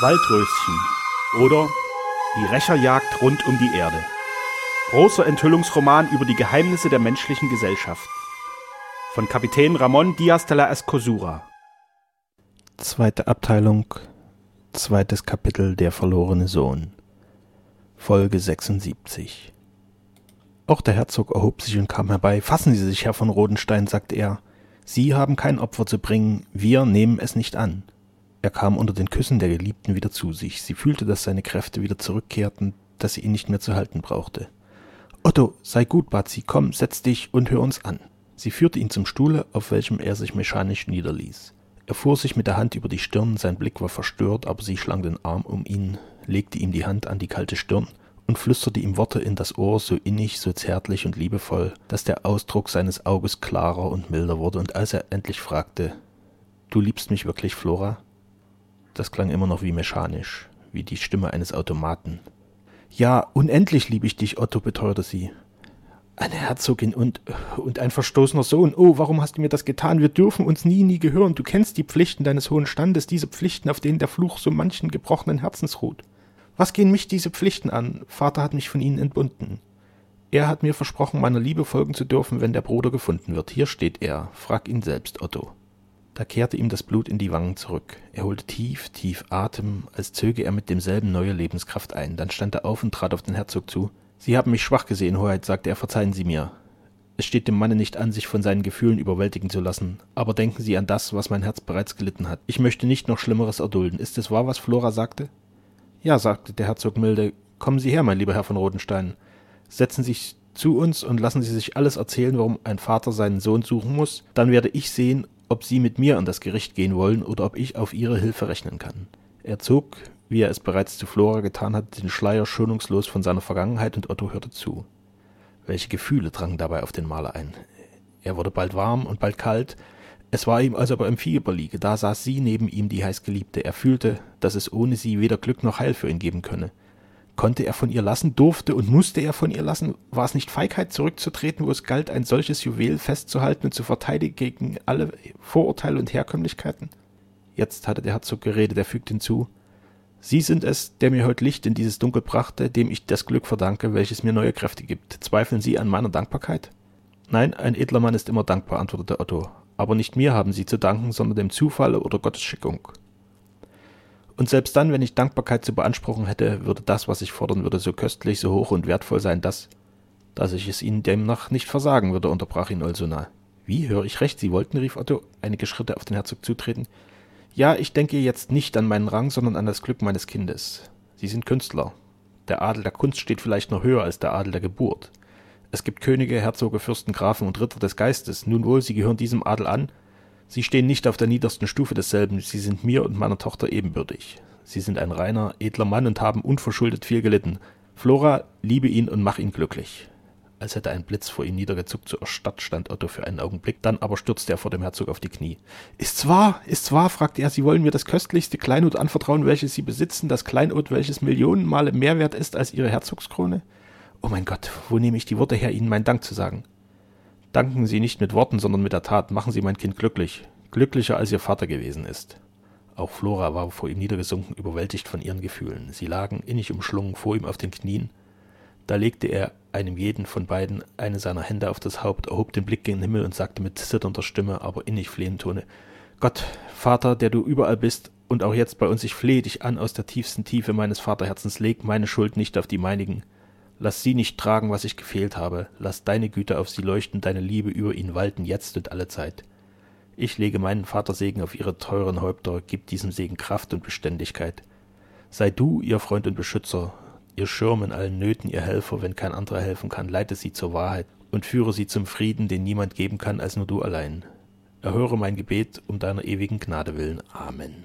Waldröschen oder Die Rächerjagd rund um die Erde. Großer Enthüllungsroman über die Geheimnisse der menschlichen Gesellschaft. Von Kapitän Ramon Diaz de la Escosura. Zweite Abteilung, zweites Kapitel Der verlorene Sohn. Folge 76. Auch der Herzog erhob sich und kam herbei. Fassen Sie sich, Herr von Rodenstein, sagte er. Sie haben kein Opfer zu bringen, wir nehmen es nicht an. Er kam unter den Küssen der Geliebten wieder zu sich. Sie fühlte, dass seine Kräfte wieder zurückkehrten, dass sie ihn nicht mehr zu halten brauchte. Otto, sei gut, bat sie, komm, setz dich und hör uns an. Sie führte ihn zum Stuhle, auf welchem er sich mechanisch niederließ. Er fuhr sich mit der Hand über die Stirn, sein Blick war verstört, aber sie schlang den Arm um ihn, legte ihm die Hand an die kalte Stirn und flüsterte ihm Worte in das Ohr, so innig, so zärtlich und liebevoll, dass der Ausdruck seines Auges klarer und milder wurde, und als er endlich fragte Du liebst mich wirklich, Flora? Das klang immer noch wie mechanisch, wie die Stimme eines Automaten. Ja, unendlich liebe ich dich, Otto, beteuerte sie. Eine Herzogin und, und ein verstoßener Sohn. Oh, warum hast du mir das getan? Wir dürfen uns nie, nie gehören. Du kennst die Pflichten deines hohen Standes, diese Pflichten, auf denen der Fluch so manchen gebrochenen Herzens ruht. Was gehen mich diese Pflichten an? Vater hat mich von ihnen entbunden. Er hat mir versprochen, meiner Liebe folgen zu dürfen, wenn der Bruder gefunden wird. Hier steht er. Frag ihn selbst, Otto. Da kehrte ihm das Blut in die Wangen zurück. Er holte tief, tief Atem, als zöge er mit demselben neue Lebenskraft ein. Dann stand er auf und trat auf den Herzog zu. Sie haben mich schwach gesehen, Hoheit, sagte er, verzeihen Sie mir. Es steht dem Manne nicht an, sich von seinen Gefühlen überwältigen zu lassen. Aber denken Sie an das, was mein Herz bereits gelitten hat. Ich möchte nicht noch Schlimmeres erdulden. Ist es wahr, was Flora sagte? Ja, sagte der Herzog milde. Kommen Sie her, mein lieber Herr von Rodenstein. Setzen Sie sich zu uns und lassen Sie sich alles erzählen, warum ein Vater seinen Sohn suchen muss. Dann werde ich sehen, ob Sie mit mir an das Gericht gehen wollen oder ob ich auf Ihre Hilfe rechnen kann. Er zog, wie er es bereits zu Flora getan hatte, den Schleier schonungslos von seiner Vergangenheit und Otto hörte zu. Welche Gefühle drangen dabei auf den Maler ein? Er wurde bald warm und bald kalt. Es war ihm, als ob er im Fieber liege. Da saß sie neben ihm, die heißgeliebte. Er fühlte, dass es ohne sie weder Glück noch Heil für ihn geben könne. Konnte er von ihr lassen, durfte und musste er von ihr lassen? War es nicht Feigheit, zurückzutreten, wo es galt, ein solches Juwel festzuhalten und zu verteidigen gegen alle Vorurteile und Herkömmlichkeiten? Jetzt hatte der Herzog geredet, er fügte hinzu. Sie sind es, der mir heute Licht in dieses Dunkel brachte, dem ich das Glück verdanke, welches mir neue Kräfte gibt. Zweifeln Sie an meiner Dankbarkeit? Nein, ein edler Mann ist immer dankbar, antwortete Otto. Aber nicht mir haben Sie zu danken, sondern dem Zufall oder Gottes Schickung. Und selbst dann, wenn ich Dankbarkeit zu beanspruchen hätte, würde das, was ich fordern würde, so köstlich, so hoch und wertvoll sein, dass, dass ich es Ihnen demnach nicht versagen würde, unterbrach ihn Olsona. Wie, höre ich recht? Sie wollten, rief Otto, einige Schritte auf den Herzog zutreten. Ja, ich denke jetzt nicht an meinen Rang, sondern an das Glück meines Kindes. Sie sind Künstler. Der Adel der Kunst steht vielleicht noch höher als der Adel der Geburt. Es gibt Könige, Herzoge, Fürsten, Grafen und Ritter des Geistes. Nun wohl, sie gehören diesem Adel an, Sie stehen nicht auf der niedersten Stufe desselben, sie sind mir und meiner Tochter ebenbürtig. Sie sind ein reiner, edler Mann und haben unverschuldet viel gelitten. Flora, liebe ihn und mach ihn glücklich. Als hätte ein Blitz vor ihm niedergezuckt, so erstarrt stand Otto für einen Augenblick, dann aber stürzte er vor dem Herzog auf die Knie. Ist's wahr? Ist's wahr? fragte er. Sie wollen mir das köstlichste Kleinod anvertrauen, welches Sie besitzen, das Kleinod, welches Millionen Male mehr wert ist als Ihre Herzogskrone? Oh mein Gott, wo nehme ich die Worte her, Ihnen meinen Dank zu sagen? Danken Sie nicht mit Worten, sondern mit der Tat. Machen Sie mein Kind glücklich. Glücklicher, als Ihr Vater gewesen ist. Auch Flora war vor ihm niedergesunken, überwältigt von ihren Gefühlen. Sie lagen innig umschlungen vor ihm auf den Knien. Da legte er einem jeden von beiden eine seiner Hände auf das Haupt, erhob den Blick gen Himmel und sagte mit zitternder Stimme, aber innig flehenden Tone, Gott, Vater, der du überall bist und auch jetzt bei uns, ich flehe dich an aus der tiefsten Tiefe meines Vaterherzens, leg meine Schuld nicht auf die meinigen. Lass sie nicht tragen, was ich gefehlt habe. Lass deine Güte auf sie leuchten, deine Liebe über ihn walten, jetzt und alle Zeit. Ich lege meinen Vatersegen auf ihre teuren Häupter, gib diesem Segen Kraft und Beständigkeit. Sei du ihr Freund und Beschützer, ihr Schirm in allen Nöten, ihr Helfer, wenn kein anderer helfen kann, leite sie zur Wahrheit und führe sie zum Frieden, den niemand geben kann als nur du allein. Erhöre mein Gebet um deiner ewigen Gnade willen. Amen.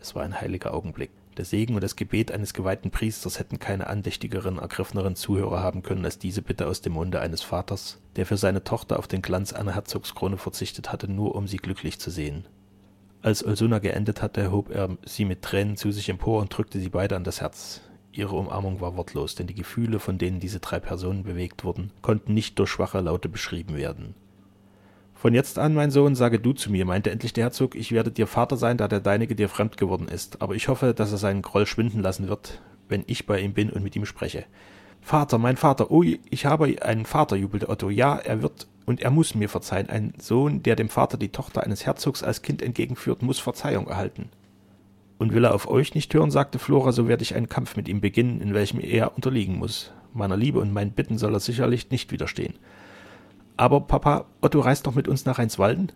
Es war ein heiliger Augenblick. Der Segen und das Gebet eines geweihten Priesters hätten keine andächtigeren, ergriffeneren Zuhörer haben können als diese Bitte aus dem Munde eines Vaters, der für seine Tochter auf den Glanz einer Herzogskrone verzichtet hatte, nur um sie glücklich zu sehen. Als Olsuna geendet hatte, hob er sie mit Tränen zu sich empor und drückte sie beide an das Herz. Ihre Umarmung war wortlos, denn die Gefühle, von denen diese drei Personen bewegt wurden, konnten nicht durch schwache Laute beschrieben werden. Von jetzt an, mein Sohn, sage du zu mir, meinte endlich der Herzog, ich werde dir Vater sein, da der deinige dir fremd geworden ist, aber ich hoffe, dass er seinen Groll schwinden lassen wird, wenn ich bei ihm bin und mit ihm spreche. Vater, mein Vater, oh, ich habe einen Vater, jubelte Otto, ja, er wird und er muss mir verzeihen, ein Sohn, der dem Vater die Tochter eines Herzogs als Kind entgegenführt, muss Verzeihung erhalten. Und will er auf euch nicht hören, sagte Flora, so werde ich einen Kampf mit ihm beginnen, in welchem er unterliegen muss. Meiner Liebe und meinen Bitten soll er sicherlich nicht widerstehen. Aber Papa, Otto reist doch mit uns nach Rheinswalden?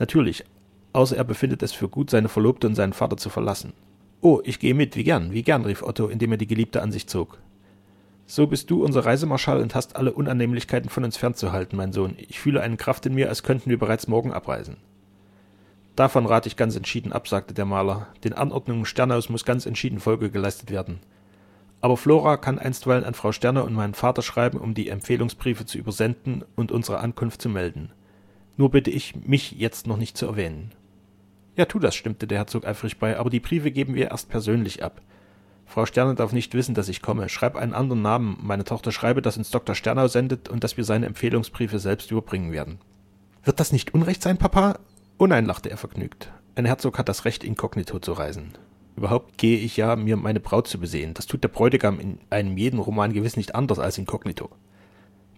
Natürlich, außer er befindet es für gut, seine Verlobte und seinen Vater zu verlassen. Oh, ich gehe mit, wie gern, wie gern, rief Otto, indem er die Geliebte an sich zog. So bist du unser Reisemarschall und hast alle Unannehmlichkeiten von uns fernzuhalten, mein Sohn. Ich fühle eine Kraft in mir, als könnten wir bereits morgen abreisen. Davon rate ich ganz entschieden ab, sagte der Maler. Den Anordnungen Sternaus muss ganz entschieden Folge geleistet werden. Aber Flora kann einstweilen an Frau Sterner und meinen Vater schreiben, um die Empfehlungsbriefe zu übersenden und unsere Ankunft zu melden. Nur bitte ich, mich jetzt noch nicht zu erwähnen. Ja, tu das, stimmte der Herzog eifrig bei, aber die Briefe geben wir erst persönlich ab. Frau Sterner darf nicht wissen, dass ich komme. Schreib einen anderen Namen. Meine Tochter schreibe, dass uns Dr. Sternau sendet und dass wir seine Empfehlungsbriefe selbst überbringen werden. Wird das nicht Unrecht sein, Papa? Oh nein, lachte er vergnügt. Ein Herzog hat das Recht, inkognito zu reisen. Überhaupt gehe ich ja, mir meine Braut zu besehen. Das tut der Bräutigam in einem jeden Roman gewiss nicht anders als inkognito.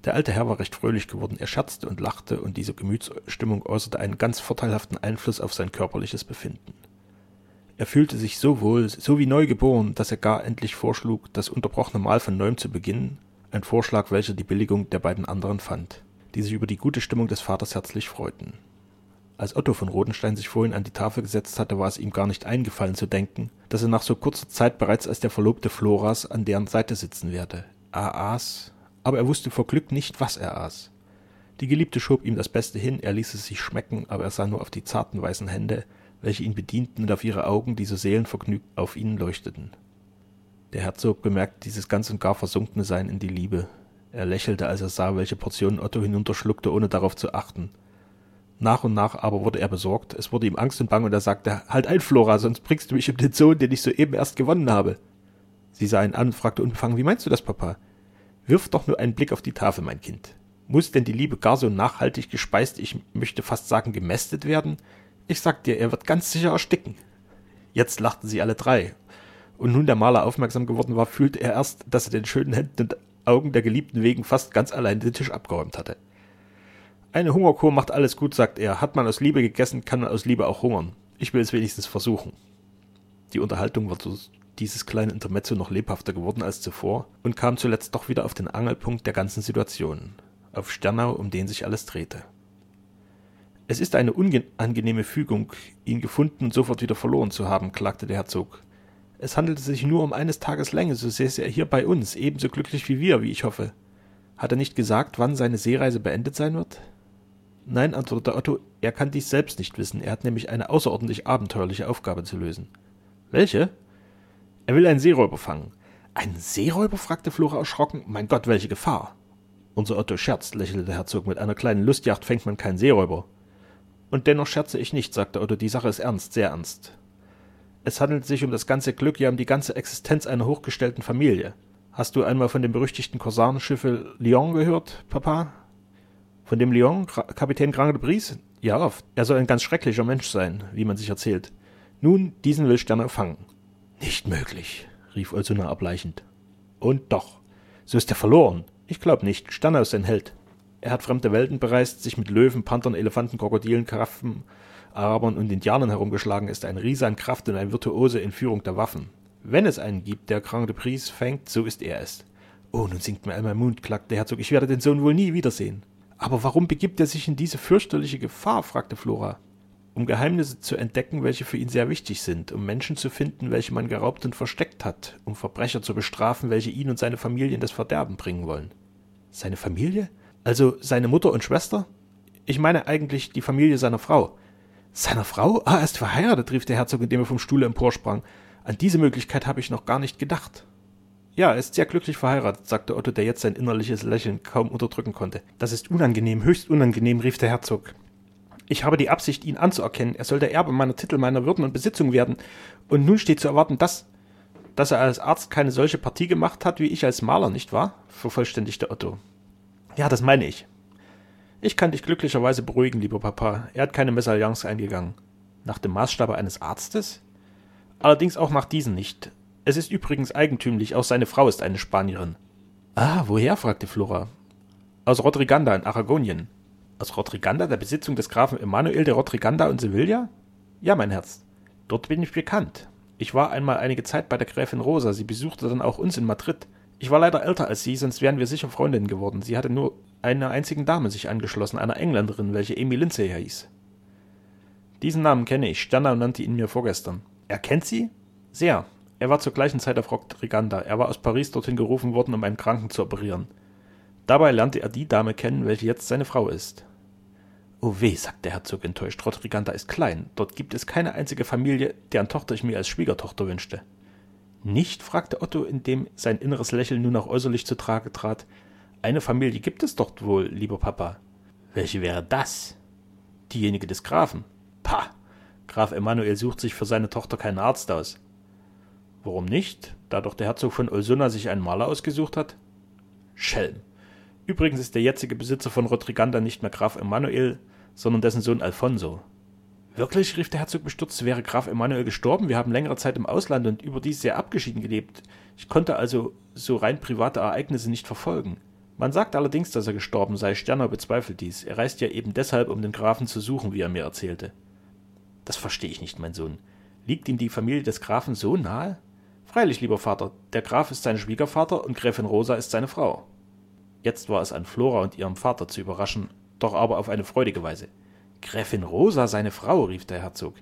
Der alte Herr war recht fröhlich geworden. Er scherzte und lachte, und diese Gemütsstimmung äußerte einen ganz vorteilhaften Einfluss auf sein körperliches Befinden. Er fühlte sich so wohl, so wie neugeboren, dass er gar endlich vorschlug, das unterbrochene Mahl von neuem zu beginnen, ein Vorschlag, welcher die Billigung der beiden anderen fand, die sich über die gute Stimmung des Vaters herzlich freuten. Als Otto von Rodenstein sich vorhin an die Tafel gesetzt hatte, war es ihm gar nicht eingefallen zu denken, dass er nach so kurzer Zeit bereits als der Verlobte Floras an deren Seite sitzen werde. Er aß, aber er wusste vor Glück nicht, was er aß. Die Geliebte schob ihm das Beste hin, er ließ es sich schmecken, aber er sah nur auf die zarten weißen Hände, welche ihn bedienten und auf ihre Augen, die so seelenvergnügt auf ihnen leuchteten. Der Herzog bemerkte dieses ganz und gar versunkene Sein in die Liebe. Er lächelte, als er sah, welche Portionen Otto hinunterschluckte, ohne darauf zu achten. Nach und nach aber wurde er besorgt, es wurde ihm Angst und Bang, und er sagte, Halt ein, Flora, sonst bringst du mich um den Sohn, den ich soeben erst gewonnen habe. Sie sah ihn an und fragte unbefangen, wie meinst du das, Papa? Wirf doch nur einen Blick auf die Tafel, mein Kind. Muss denn die Liebe gar so nachhaltig gespeist, ich möchte fast sagen gemästet werden? Ich sag dir, er wird ganz sicher ersticken. Jetzt lachten sie alle drei. Und nun der Maler aufmerksam geworden war, fühlte er erst, dass er den schönen Händen und Augen der Geliebten wegen fast ganz allein den Tisch abgeräumt hatte. Eine Hungerkur macht alles gut, sagt er. Hat man aus Liebe gegessen, kann man aus Liebe auch hungern. Ich will es wenigstens versuchen. Die Unterhaltung war durch dieses kleine Intermezzo noch lebhafter geworden als zuvor und kam zuletzt doch wieder auf den Angelpunkt der ganzen Situation, auf Sternau, um den sich alles drehte. Es ist eine unangenehme Fügung, ihn gefunden und sofort wieder verloren zu haben, klagte der Herzog. Es handelte sich nur um eines Tages Länge, so säße er hier bei uns, ebenso glücklich wie wir, wie ich hoffe. Hat er nicht gesagt, wann seine Seereise beendet sein wird? Nein, antwortete Otto, er kann dies selbst nicht wissen, er hat nämlich eine außerordentlich abenteuerliche Aufgabe zu lösen. Welche? Er will einen Seeräuber fangen. Einen Seeräuber? fragte Flora erschrocken. Mein Gott, welche Gefahr! Unser Otto scherzt, lächelte der Herzog, mit einer kleinen Lustjacht fängt man keinen Seeräuber. Und dennoch scherze ich nicht, sagte Otto, die Sache ist ernst, sehr ernst. Es handelt sich um das ganze Glück, ja um die ganze Existenz einer hochgestellten Familie. Hast du einmal von dem berüchtigten Korsarenschiffe Lyon gehört, Papa? Von dem Lyon, Kapitän Grand de Brise? Ja. Er soll ein ganz schrecklicher Mensch sein, wie man sich erzählt. Nun, diesen will Sterner fangen. Nicht möglich, rief Olsuna ableichend. Und doch. So ist er verloren. Ich glaub nicht. Sterner ist ein Held. Er hat fremde Welten bereist, sich mit Löwen, Panthern, Elefanten, Krokodilen, Karaffen, Arabern und Indianern herumgeschlagen, ist ein Riese an Kraft und ein Virtuose in Führung der Waffen. Wenn es einen gibt, der Grand de Prise fängt, so ist er es. Oh, nun singt mir einmal Mund, klagte der Herzog, ich werde den Sohn wohl nie wiedersehen. Aber warum begibt er sich in diese fürchterliche Gefahr? fragte Flora. Um Geheimnisse zu entdecken, welche für ihn sehr wichtig sind, um Menschen zu finden, welche man geraubt und versteckt hat, um Verbrecher zu bestrafen, welche ihn und seine Familie in das Verderben bringen wollen. Seine Familie? Also seine Mutter und Schwester? Ich meine eigentlich die Familie seiner Frau. Seiner Frau? Ah, er ist verheiratet, rief der Herzog, indem er vom Stuhle emporsprang. An diese Möglichkeit habe ich noch gar nicht gedacht. Ja, er ist sehr glücklich verheiratet, sagte Otto, der jetzt sein innerliches Lächeln kaum unterdrücken konnte. Das ist unangenehm, höchst unangenehm, rief der Herzog. Ich habe die Absicht, ihn anzuerkennen. Er soll der Erbe meiner Titel, meiner Würden und Besitzung werden. Und nun steht zu erwarten, dass, dass er als Arzt keine solche Partie gemacht hat, wie ich als Maler, nicht wahr? vervollständigte Otto. Ja, das meine ich. Ich kann dich glücklicherweise beruhigen, lieber Papa. Er hat keine Mesalliance eingegangen. Nach dem Maßstabe eines Arztes? Allerdings auch nach diesen nicht. Es ist übrigens eigentümlich, auch seine Frau ist eine Spanierin. Ah, woher? fragte Flora. Aus Rodriganda in Aragonien. Aus Rodriganda, der Besitzung des Grafen Emanuel de Rodriganda und Sevilla? Ja, mein Herz. Dort bin ich bekannt. Ich war einmal einige Zeit bei der Gräfin Rosa, sie besuchte dann auch uns in Madrid. Ich war leider älter als sie, sonst wären wir sicher Freundinnen geworden. Sie hatte nur einer einzigen Dame sich angeschlossen, einer Engländerin, welche Amy Lindsay hieß. Diesen Namen kenne ich, Sternau nannte ihn mir vorgestern. Er kennt sie? Sehr. Er war zur gleichen Zeit auf Rodriganda. Er war aus Paris dorthin gerufen worden, um einen Kranken zu operieren. Dabei lernte er die Dame kennen, welche jetzt seine Frau ist. Oh weh, sagt der Herzog enttäuscht, Rodriganda ist klein. Dort gibt es keine einzige Familie, deren Tochter ich mir als Schwiegertochter wünschte. Nicht? fragte Otto, indem sein inneres Lächeln nun auch äußerlich zu Trage trat. Eine Familie gibt es dort wohl, lieber Papa. Welche wäre das? Diejenige des Grafen. Pah! Graf Emanuel sucht sich für seine Tochter keinen Arzt aus. Warum nicht? Da doch der Herzog von Olsuna sich einen Maler ausgesucht hat? Schelm. Übrigens ist der jetzige Besitzer von Rodriganda nicht mehr Graf Emanuel, sondern dessen Sohn Alfonso. Wirklich, rief der Herzog bestürzt, wäre Graf Emanuel gestorben. Wir haben längere Zeit im Ausland und überdies sehr abgeschieden gelebt. Ich konnte also so rein private Ereignisse nicht verfolgen. Man sagt allerdings, dass er gestorben sei. Sternau bezweifelt dies. Er reist ja eben deshalb, um den Grafen zu suchen, wie er mir erzählte. Das verstehe ich nicht, mein Sohn. Liegt ihm die Familie des Grafen so nahe? Freilich, lieber Vater, der Graf ist sein Schwiegervater und Gräfin Rosa ist seine Frau. Jetzt war es an Flora und ihrem Vater zu überraschen, doch aber auf eine freudige Weise. Gräfin Rosa, seine Frau, rief der Herzog.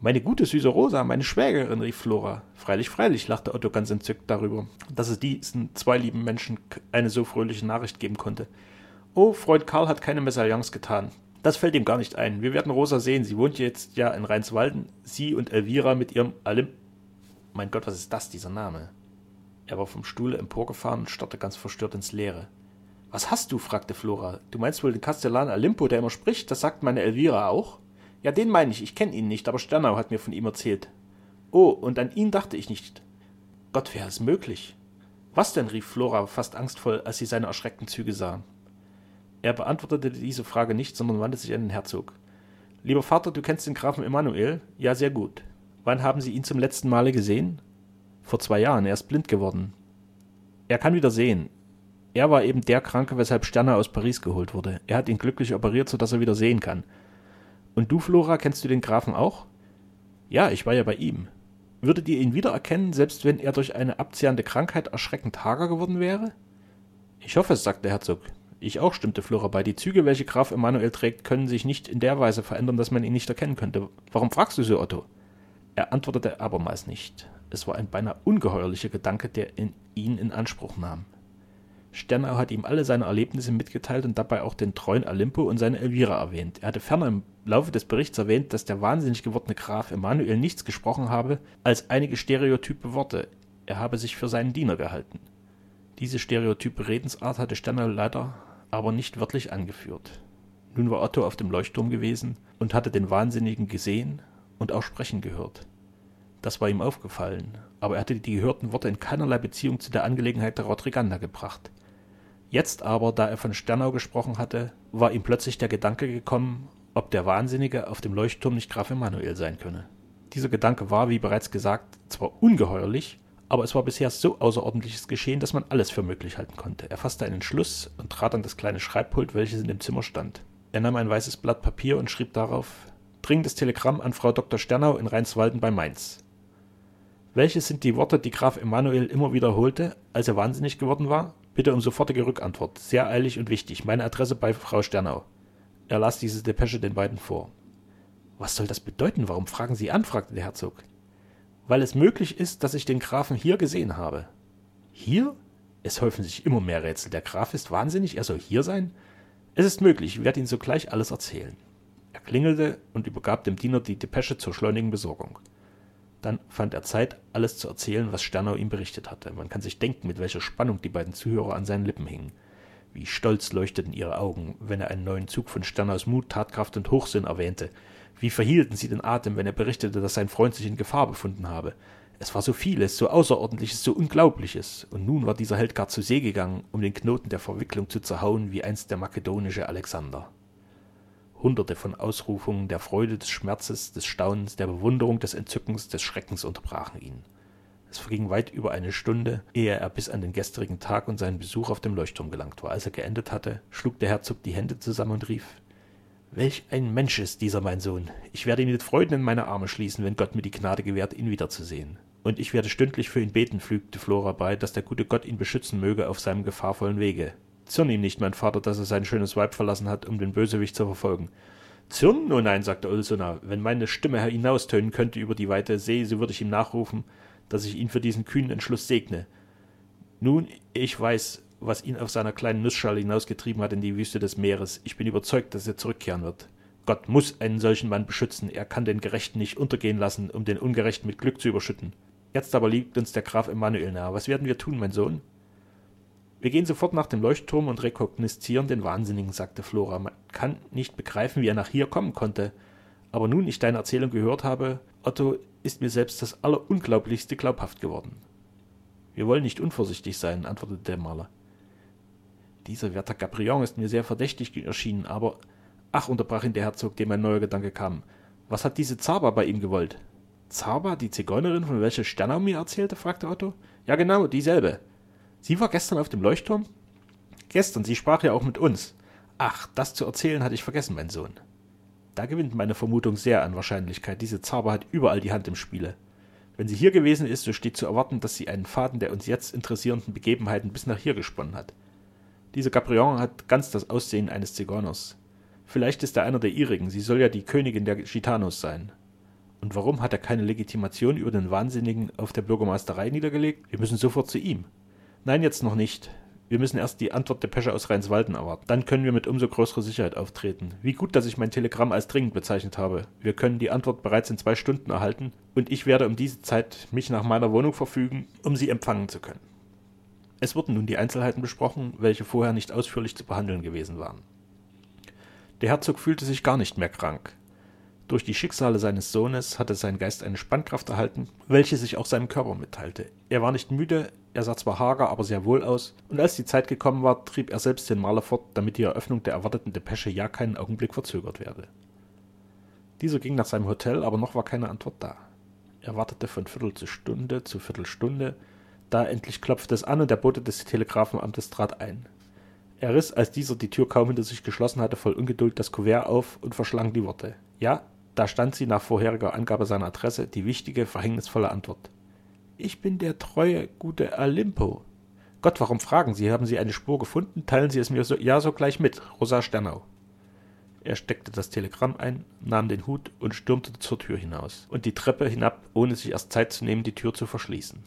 Meine gute, süße Rosa, meine Schwägerin, rief Flora. Freilich, freilich, lachte Otto ganz entzückt darüber, dass es diesen zwei lieben Menschen eine so fröhliche Nachricht geben konnte. Oh, Freund Karl hat keine Mesalliance getan. Das fällt ihm gar nicht ein. Wir werden Rosa sehen. Sie wohnt jetzt ja in Rheinswalden. Sie und Elvira mit ihrem Alim. Mein Gott, was ist das, dieser Name? Er war vom Stuhle emporgefahren und starrte ganz verstört ins Leere. Was hast du? fragte Flora. Du meinst wohl den Kastellan Alimpo, der immer spricht? Das sagt meine Elvira auch? Ja, den meine ich. Ich kenne ihn nicht, aber Sternau hat mir von ihm erzählt. Oh, und an ihn dachte ich nicht. Gott, wäre es möglich. Was denn? rief Flora fast angstvoll, als sie seine erschreckten Züge sah. Er beantwortete diese Frage nicht, sondern wandte sich an den Herzog. Lieber Vater, du kennst den Grafen Emanuel? Ja, sehr gut. Wann haben Sie ihn zum letzten Male gesehen? Vor zwei Jahren. Er ist blind geworden. Er kann wieder sehen. Er war eben der Kranke, weshalb Sterner aus Paris geholt wurde. Er hat ihn glücklich operiert, sodass er wieder sehen kann. Und du, Flora, kennst du den Grafen auch? Ja, ich war ja bei ihm. Würdet ihr ihn wiedererkennen, selbst wenn er durch eine abzehrende Krankheit erschreckend hager geworden wäre? Ich hoffe es, sagte der Herzog. Ich auch, stimmte Flora bei. Die Züge, welche Graf Emanuel trägt, können sich nicht in der Weise verändern, dass man ihn nicht erkennen könnte. Warum fragst du so, Otto? Er antwortete abermals nicht. Es war ein beinahe ungeheuerlicher Gedanke, der in ihn in Anspruch nahm. Sternau hat ihm alle seine Erlebnisse mitgeteilt und dabei auch den treuen Olympo und seine Elvira erwähnt. Er hatte ferner im Laufe des Berichts erwähnt, dass der wahnsinnig gewordene Graf Emanuel nichts gesprochen habe als einige stereotype Worte. Er habe sich für seinen Diener gehalten. Diese stereotype Redensart hatte Sternau leider aber nicht wörtlich angeführt. Nun war Otto auf dem Leuchtturm gewesen und hatte den Wahnsinnigen gesehen und auch sprechen gehört. Das war ihm aufgefallen, aber er hatte die gehörten Worte in keinerlei Beziehung zu der Angelegenheit der Rodriganda gebracht. Jetzt aber, da er von Sternau gesprochen hatte, war ihm plötzlich der Gedanke gekommen, ob der Wahnsinnige auf dem Leuchtturm nicht Graf Emanuel sein könne. Dieser Gedanke war, wie bereits gesagt, zwar ungeheuerlich, aber es war bisher so außerordentliches geschehen, dass man alles für möglich halten konnte. Er fasste einen Entschluss und trat an das kleine Schreibpult, welches in dem Zimmer stand. Er nahm ein weißes Blatt Papier und schrieb darauf Dringendes Telegramm an Frau Dr. Sternau in Rheinswalden bei Mainz. Welches sind die Worte, die Graf Emanuel immer wiederholte, als er wahnsinnig geworden war? Bitte um sofortige Rückantwort. Sehr eilig und wichtig. Meine Adresse bei Frau Sternau. Er las diese Depesche den beiden vor. Was soll das bedeuten? Warum fragen Sie an? fragte der Herzog. Weil es möglich ist, dass ich den Grafen hier gesehen habe. Hier? Es häufen sich immer mehr Rätsel. Der Graf ist wahnsinnig, er soll hier sein? Es ist möglich, ich werde Ihnen sogleich alles erzählen. Klingelte und übergab dem Diener die Depesche zur schleunigen Besorgung. Dann fand er Zeit, alles zu erzählen, was Sternau ihm berichtet hatte. Man kann sich denken, mit welcher Spannung die beiden Zuhörer an seinen Lippen hingen. Wie stolz leuchteten ihre Augen, wenn er einen neuen Zug von Sternaus Mut, Tatkraft und Hochsinn erwähnte. Wie verhielten sie den Atem, wenn er berichtete, dass sein Freund sich in Gefahr befunden habe. Es war so vieles, so Außerordentliches, so Unglaubliches. Und nun war dieser Held gar zu See gegangen, um den Knoten der Verwicklung zu zerhauen, wie einst der makedonische Alexander. Hunderte von Ausrufungen der Freude, des Schmerzes, des Staunens, der Bewunderung, des Entzückens, des Schreckens unterbrachen ihn. Es verging weit über eine Stunde, ehe er bis an den gestrigen Tag und seinen Besuch auf dem Leuchtturm gelangt war. Als er geendet hatte, schlug der Herzog die Hände zusammen und rief Welch ein Mensch ist dieser mein Sohn. Ich werde ihn mit Freuden in meine Arme schließen, wenn Gott mir die Gnade gewährt, ihn wiederzusehen. Und ich werde stündlich für ihn beten, fügte Flora bei, dass der gute Gott ihn beschützen möge auf seinem gefahrvollen Wege. Zürn ihm nicht, mein Vater, dass er sein schönes Weib verlassen hat, um den Bösewicht zu verfolgen. Zürn? Oh nein, sagte Ulsuna, wenn meine Stimme hinaustönen könnte über die weite See, so würde ich ihm nachrufen, dass ich ihn für diesen kühnen Entschluss segne. Nun, ich weiß, was ihn auf seiner kleinen Nussschale hinausgetrieben hat in die Wüste des Meeres. Ich bin überzeugt, dass er zurückkehren wird. Gott muss einen solchen Mann beschützen. Er kann den Gerechten nicht untergehen lassen, um den Ungerechten mit Glück zu überschütten. Jetzt aber liegt uns der Graf Emanuel nahe. Was werden wir tun, mein Sohn? Wir gehen sofort nach dem Leuchtturm und rekognoszieren den Wahnsinnigen, sagte Flora. Man kann nicht begreifen, wie er nach hier kommen konnte. Aber nun ich deine Erzählung gehört habe, Otto, ist mir selbst das Allerunglaublichste glaubhaft geworden. Wir wollen nicht unvorsichtig sein, antwortete der Maler. Dieser Werther Gabrion ist mir sehr verdächtig erschienen, aber. Ach, unterbrach ihn der Herzog, dem ein neuer Gedanke kam. Was hat diese Zaba bei ihm gewollt? Zaba, die Zigeunerin, von welcher Sternau mir erzählte? fragte Otto. Ja, genau, dieselbe. Sie war gestern auf dem Leuchtturm? Gestern, sie sprach ja auch mit uns. Ach, das zu erzählen hatte ich vergessen, mein Sohn. Da gewinnt meine Vermutung sehr an Wahrscheinlichkeit. Diese Zauber hat überall die Hand im Spiele. Wenn sie hier gewesen ist, so steht zu erwarten, dass sie einen Faden der uns jetzt interessierenden Begebenheiten bis nach hier gesponnen hat. Dieser Gabrion hat ganz das Aussehen eines Zigeuners. Vielleicht ist er einer der ihrigen, sie soll ja die Königin der Gitanos sein. Und warum hat er keine Legitimation über den Wahnsinnigen auf der Bürgermeisterei niedergelegt? Wir müssen sofort zu ihm. Nein, jetzt noch nicht. Wir müssen erst die Antwort der Pesche aus Rheinswalden erwarten. Dann können wir mit umso größerer Sicherheit auftreten. Wie gut, dass ich mein Telegramm als dringend bezeichnet habe. Wir können die Antwort bereits in zwei Stunden erhalten und ich werde um diese Zeit mich nach meiner Wohnung verfügen, um sie empfangen zu können. Es wurden nun die Einzelheiten besprochen, welche vorher nicht ausführlich zu behandeln gewesen waren. Der Herzog fühlte sich gar nicht mehr krank. Durch die Schicksale seines Sohnes hatte sein Geist eine Spannkraft erhalten, welche sich auch seinem Körper mitteilte. Er war nicht müde, er sah zwar hager, aber sehr wohl aus, und als die Zeit gekommen war, trieb er selbst den Maler fort, damit die Eröffnung der erwarteten Depesche ja keinen Augenblick verzögert werde. Dieser ging nach seinem Hotel, aber noch war keine Antwort da. Er wartete von Viertel zu Stunde zu Viertelstunde, da endlich klopfte es an und der Bote des Telegrafenamtes trat ein. Er riss, als dieser die Tür kaum hinter sich geschlossen hatte, voll Ungeduld das Kuvert auf und verschlang die Worte. Ja, da stand sie nach vorheriger Angabe seiner Adresse, die wichtige, verhängnisvolle Antwort. Ich bin der treue, gute Alimpo. Gott, warum fragen Sie? Haben Sie eine Spur gefunden? Teilen Sie es mir so, ja sogleich mit. Rosa Sternau. Er steckte das Telegramm ein, nahm den Hut und stürmte zur Tür hinaus und die Treppe hinab, ohne sich erst Zeit zu nehmen, die Tür zu verschließen.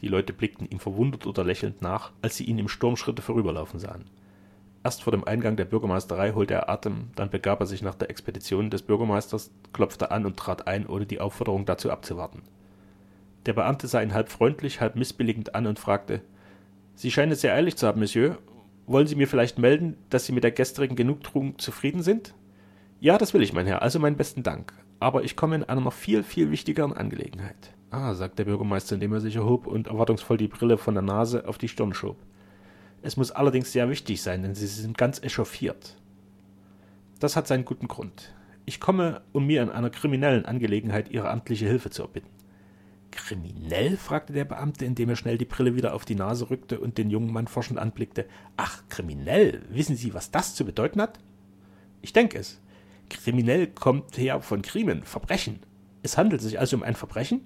Die Leute blickten ihm verwundert oder lächelnd nach, als sie ihn im Sturmschritte vorüberlaufen sahen. Erst vor dem Eingang der Bürgermeisterei holte er Atem, dann begab er sich nach der Expedition des Bürgermeisters, klopfte an und trat ein, ohne die Aufforderung dazu abzuwarten. Der Beamte sah ihn halb freundlich, halb missbilligend an und fragte Sie scheinen es sehr eilig zu haben, Monsieur. Wollen Sie mir vielleicht melden, dass Sie mit der gestrigen Genugtuung zufrieden sind? Ja, das will ich, mein Herr, also meinen besten Dank. Aber ich komme in einer noch viel, viel wichtigeren Angelegenheit. Ah, sagt der Bürgermeister, indem er sich erhob und erwartungsvoll die Brille von der Nase auf die Stirn schob. Es muss allerdings sehr wichtig sein, denn Sie sind ganz echauffiert. Das hat seinen guten Grund. Ich komme, um mir in einer kriminellen Angelegenheit Ihre amtliche Hilfe zu erbitten. Kriminell? fragte der Beamte, indem er schnell die Brille wieder auf die Nase rückte und den jungen Mann forschend anblickte. Ach, kriminell. Wissen Sie, was das zu bedeuten hat? Ich denke es. Kriminell kommt her von Krimen, Verbrechen. Es handelt sich also um ein Verbrechen?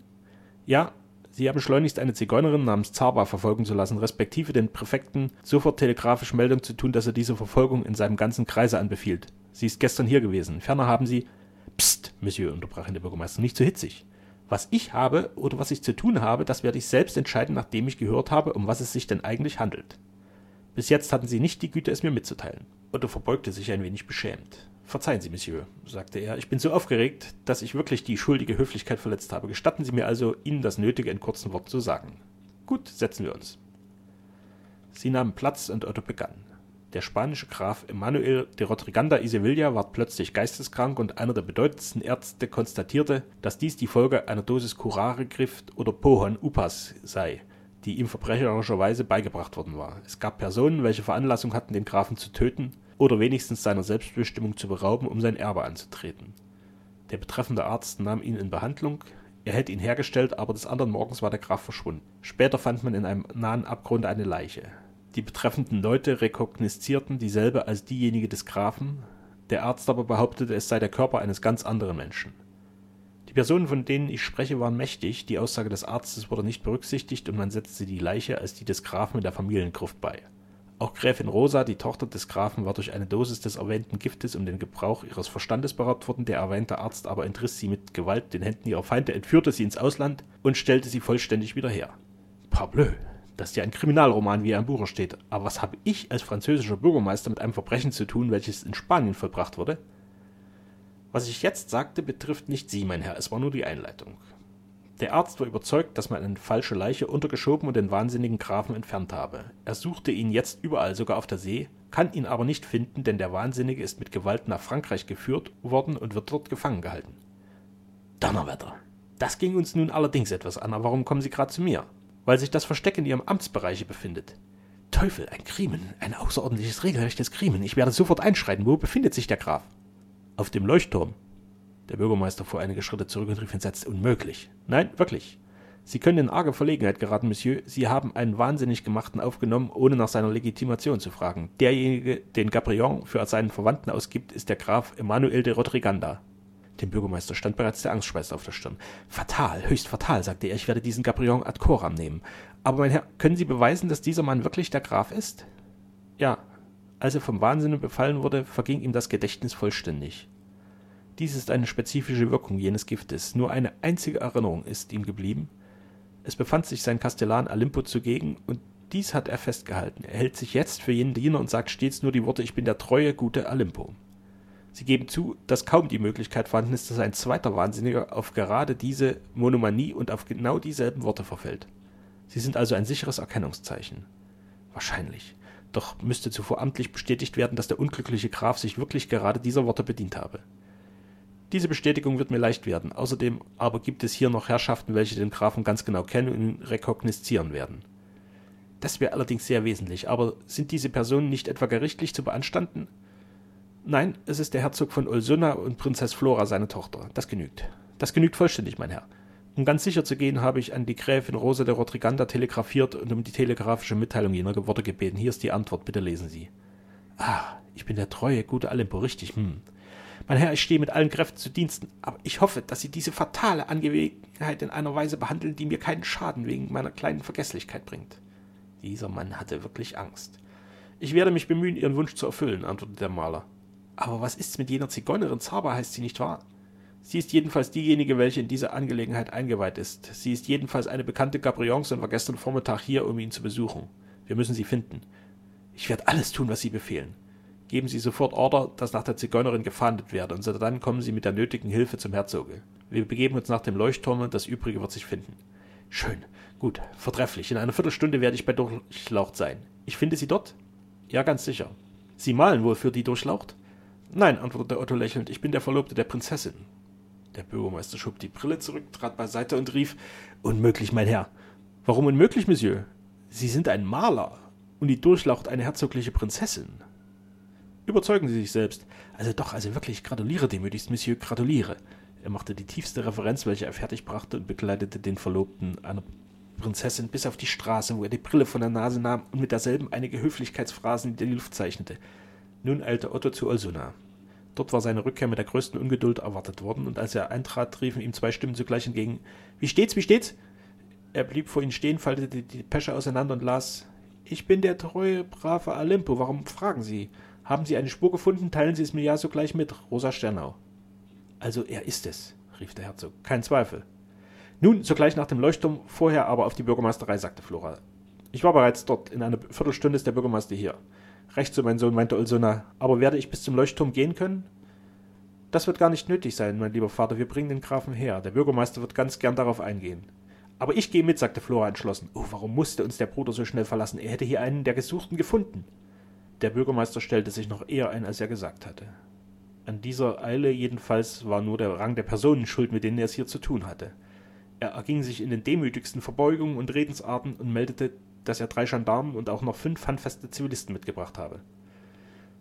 Ja, Sie haben schleunigst eine Zigeunerin namens Zaba verfolgen zu lassen, respektive den Präfekten sofort telegrafisch Meldung zu tun, dass er diese Verfolgung in seinem ganzen Kreise anbefiehlt. Sie ist gestern hier gewesen. Ferner haben Sie. Psst, Monsieur, unterbrach ihn der Bürgermeister, nicht zu so hitzig. Was ich habe oder was ich zu tun habe, das werde ich selbst entscheiden, nachdem ich gehört habe, um was es sich denn eigentlich handelt. Bis jetzt hatten Sie nicht die Güte, es mir mitzuteilen. Otto verbeugte sich ein wenig beschämt. Verzeihen Sie, Monsieur, sagte er, ich bin so aufgeregt, dass ich wirklich die schuldige Höflichkeit verletzt habe. Gestatten Sie mir also, Ihnen das Nötige in kurzen Worten zu sagen. Gut, setzen wir uns. Sie nahmen Platz und Otto begann. Der spanische Graf Emanuel de Rodriganda y Sevilla ward plötzlich geisteskrank und einer der bedeutendsten Ärzte konstatierte, dass dies die Folge einer Dosis Curare-Gift oder Pohon Upas sei, die ihm verbrecherischerweise beigebracht worden war. Es gab Personen, welche Veranlassung hatten, den Grafen zu töten, oder wenigstens seiner Selbstbestimmung zu berauben, um sein Erbe anzutreten. Der betreffende Arzt nahm ihn in Behandlung, er hätte ihn hergestellt, aber des anderen Morgens war der Graf verschwunden. Später fand man in einem nahen Abgrund eine Leiche. Die betreffenden Leute rekognoszierten dieselbe als diejenige des Grafen, der Arzt aber behauptete, es sei der Körper eines ganz anderen Menschen. Die Personen, von denen ich spreche, waren mächtig, die Aussage des Arztes wurde nicht berücksichtigt und man setzte die Leiche als die des Grafen in der Familiengruft bei. Auch Gräfin Rosa, die Tochter des Grafen, war durch eine Dosis des erwähnten Giftes um den Gebrauch ihres Verstandes beraubt worden, der erwähnte Arzt aber entriss sie mit Gewalt den Händen ihrer Feinde, entführte sie ins Ausland und stellte sie vollständig wieder her. Parbleu, das ist ja ein Kriminalroman, wie er im Buche steht. Aber was habe ich als französischer Bürgermeister mit einem Verbrechen zu tun, welches in Spanien vollbracht wurde? Was ich jetzt sagte, betrifft nicht Sie, mein Herr, es war nur die Einleitung. Der Arzt war überzeugt, dass man eine falsche Leiche untergeschoben und den wahnsinnigen Grafen entfernt habe. Er suchte ihn jetzt überall, sogar auf der See, kann ihn aber nicht finden, denn der Wahnsinnige ist mit Gewalt nach Frankreich geführt worden und wird dort gefangen gehalten. Donnerwetter! Das ging uns nun allerdings etwas an, aber warum kommen Sie gerade zu mir? Weil sich das Versteck in Ihrem Amtsbereiche befindet. Teufel, ein Krimen, ein außerordentliches, regelrechtes Krimen. Ich werde sofort einschreiten. Wo befindet sich der Graf? Auf dem Leuchtturm. Der Bürgermeister fuhr einige Schritte zurück und rief entsetzt: Unmöglich. Nein, wirklich. Sie können in arge Verlegenheit geraten, Monsieur. Sie haben einen wahnsinnig gemachten aufgenommen, ohne nach seiner Legitimation zu fragen. Derjenige, den Gabrion für seinen Verwandten ausgibt, ist der Graf Emmanuel de Rodriganda. Dem Bürgermeister stand bereits der Angstschweiß auf der Stirn. Fatal, höchst fatal, sagte er, ich werde diesen Gabrion ad coram nehmen. Aber mein Herr, können Sie beweisen, dass dieser Mann wirklich der Graf ist? Ja. Als er vom Wahnsinn befallen wurde, verging ihm das Gedächtnis vollständig. Dies ist eine spezifische Wirkung jenes Giftes. Nur eine einzige Erinnerung ist ihm geblieben. Es befand sich sein Kastellan Alimpo zugegen, und dies hat er festgehalten. Er hält sich jetzt für jenen Diener und sagt stets nur die Worte Ich bin der treue, gute Alimpo. Sie geben zu, dass kaum die Möglichkeit vorhanden ist, dass ein zweiter Wahnsinniger auf gerade diese Monomanie und auf genau dieselben Worte verfällt. Sie sind also ein sicheres Erkennungszeichen. Wahrscheinlich. Doch müsste zuvor amtlich bestätigt werden, dass der unglückliche Graf sich wirklich gerade dieser Worte bedient habe. Diese Bestätigung wird mir leicht werden. Außerdem aber gibt es hier noch Herrschaften, welche den Grafen ganz genau kennen und ihn rekognoszieren werden. Das wäre allerdings sehr wesentlich. Aber sind diese Personen nicht etwa gerichtlich zu beanstanden? Nein, es ist der Herzog von Olsunna und Prinzess Flora, seine Tochter. Das genügt. Das genügt vollständig, mein Herr. Um ganz sicher zu gehen, habe ich an die Gräfin Rosa de Rodriganda telegrafiert und um die telegrafische Mitteilung jener Worte gebeten. Hier ist die Antwort, bitte lesen Sie. Ah, ich bin der treue, gute Alimpo, richtig, hm. Mein Herr, ich stehe mit allen Kräften zu Diensten, aber ich hoffe, dass Sie diese fatale Angelegenheit in einer Weise behandeln, die mir keinen Schaden wegen meiner kleinen Vergesslichkeit bringt. Dieser Mann hatte wirklich Angst. Ich werde mich bemühen, Ihren Wunsch zu erfüllen, antwortete der Maler. Aber was ist's mit jener Zigeunerin Zaba, heißt sie nicht wahr? Sie ist jedenfalls diejenige, welche in diese Angelegenheit eingeweiht ist. Sie ist jedenfalls eine bekannte Gabrions und war gestern Vormittag hier, um ihn zu besuchen. Wir müssen sie finden. Ich werde alles tun, was Sie befehlen geben Sie sofort Order, dass nach der Zigeunerin gefahndet werde, und dann kommen Sie mit der nötigen Hilfe zum Herzoge. Wir begeben uns nach dem Leuchtturm und das Übrige wird sich finden. Schön, gut, vortrefflich. In einer Viertelstunde werde ich bei Durchlaucht sein. Ich finde Sie dort? Ja, ganz sicher. Sie malen wohl für die Durchlaucht? Nein, antwortete Otto lächelnd, ich bin der Verlobte der Prinzessin. Der Bürgermeister schob die Brille zurück, trat beiseite und rief Unmöglich, mein Herr. Warum unmöglich, Monsieur? Sie sind ein Maler und die Durchlaucht eine herzogliche Prinzessin. Überzeugen Sie sich selbst. Also doch, also wirklich, gratuliere demütigst, Monsieur, gratuliere. Er machte die tiefste Referenz, welche er fertigbrachte, und begleitete den Verlobten einer Prinzessin bis auf die Straße, wo er die Brille von der Nase nahm und mit derselben einige Höflichkeitsphrasen in die Luft zeichnete. Nun eilte Otto zu Olsuna. Dort war seine Rückkehr mit der größten Ungeduld erwartet worden, und als er eintrat, riefen ihm zwei Stimmen zugleich entgegen. Wie steht's, wie steht's? Er blieb vor ihnen stehen, faltete die Pesche auseinander und las Ich bin der treue, brave Alimpo, warum fragen Sie? Haben Sie eine Spur gefunden? Teilen Sie es mir ja sogleich mit, Rosa Sternau. Also er ist es, rief der Herzog. Kein Zweifel. Nun, sogleich nach dem Leuchtturm, vorher aber auf die Bürgermeisterei, sagte Flora. Ich war bereits dort. In einer Viertelstunde ist der Bürgermeister hier. Recht so, mein Sohn, meinte Ulsona. Aber werde ich bis zum Leuchtturm gehen können? Das wird gar nicht nötig sein, mein lieber Vater. Wir bringen den Grafen her. Der Bürgermeister wird ganz gern darauf eingehen. Aber ich gehe mit, sagte Flora entschlossen. Oh, warum musste uns der Bruder so schnell verlassen? Er hätte hier einen der Gesuchten gefunden. Der Bürgermeister stellte sich noch eher ein, als er gesagt hatte. An dieser Eile jedenfalls war nur der Rang der Personen schuld, mit denen er es hier zu tun hatte. Er erging sich in den demütigsten Verbeugungen und Redensarten und meldete, dass er drei Gendarmen und auch noch fünf handfeste Zivilisten mitgebracht habe.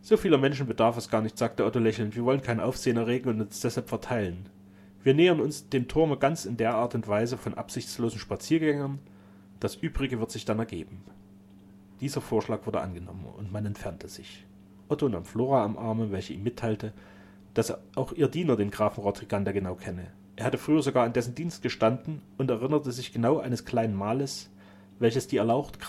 So vieler Menschen bedarf es gar nicht, sagte Otto lächelnd. Wir wollen kein Aufsehen erregen und uns deshalb verteilen. Wir nähern uns dem Turme ganz in der Art und Weise von absichtslosen Spaziergängern. Das Übrige wird sich dann ergeben. Dieser Vorschlag wurde angenommen und man entfernte sich. Otto nahm Flora am Arme, welche ihm mitteilte, dass auch ihr Diener den Grafen Rodriganda genau kenne. Er hatte früher sogar in dessen Dienst gestanden und erinnerte sich genau eines kleinen Males, welches die Erlaucht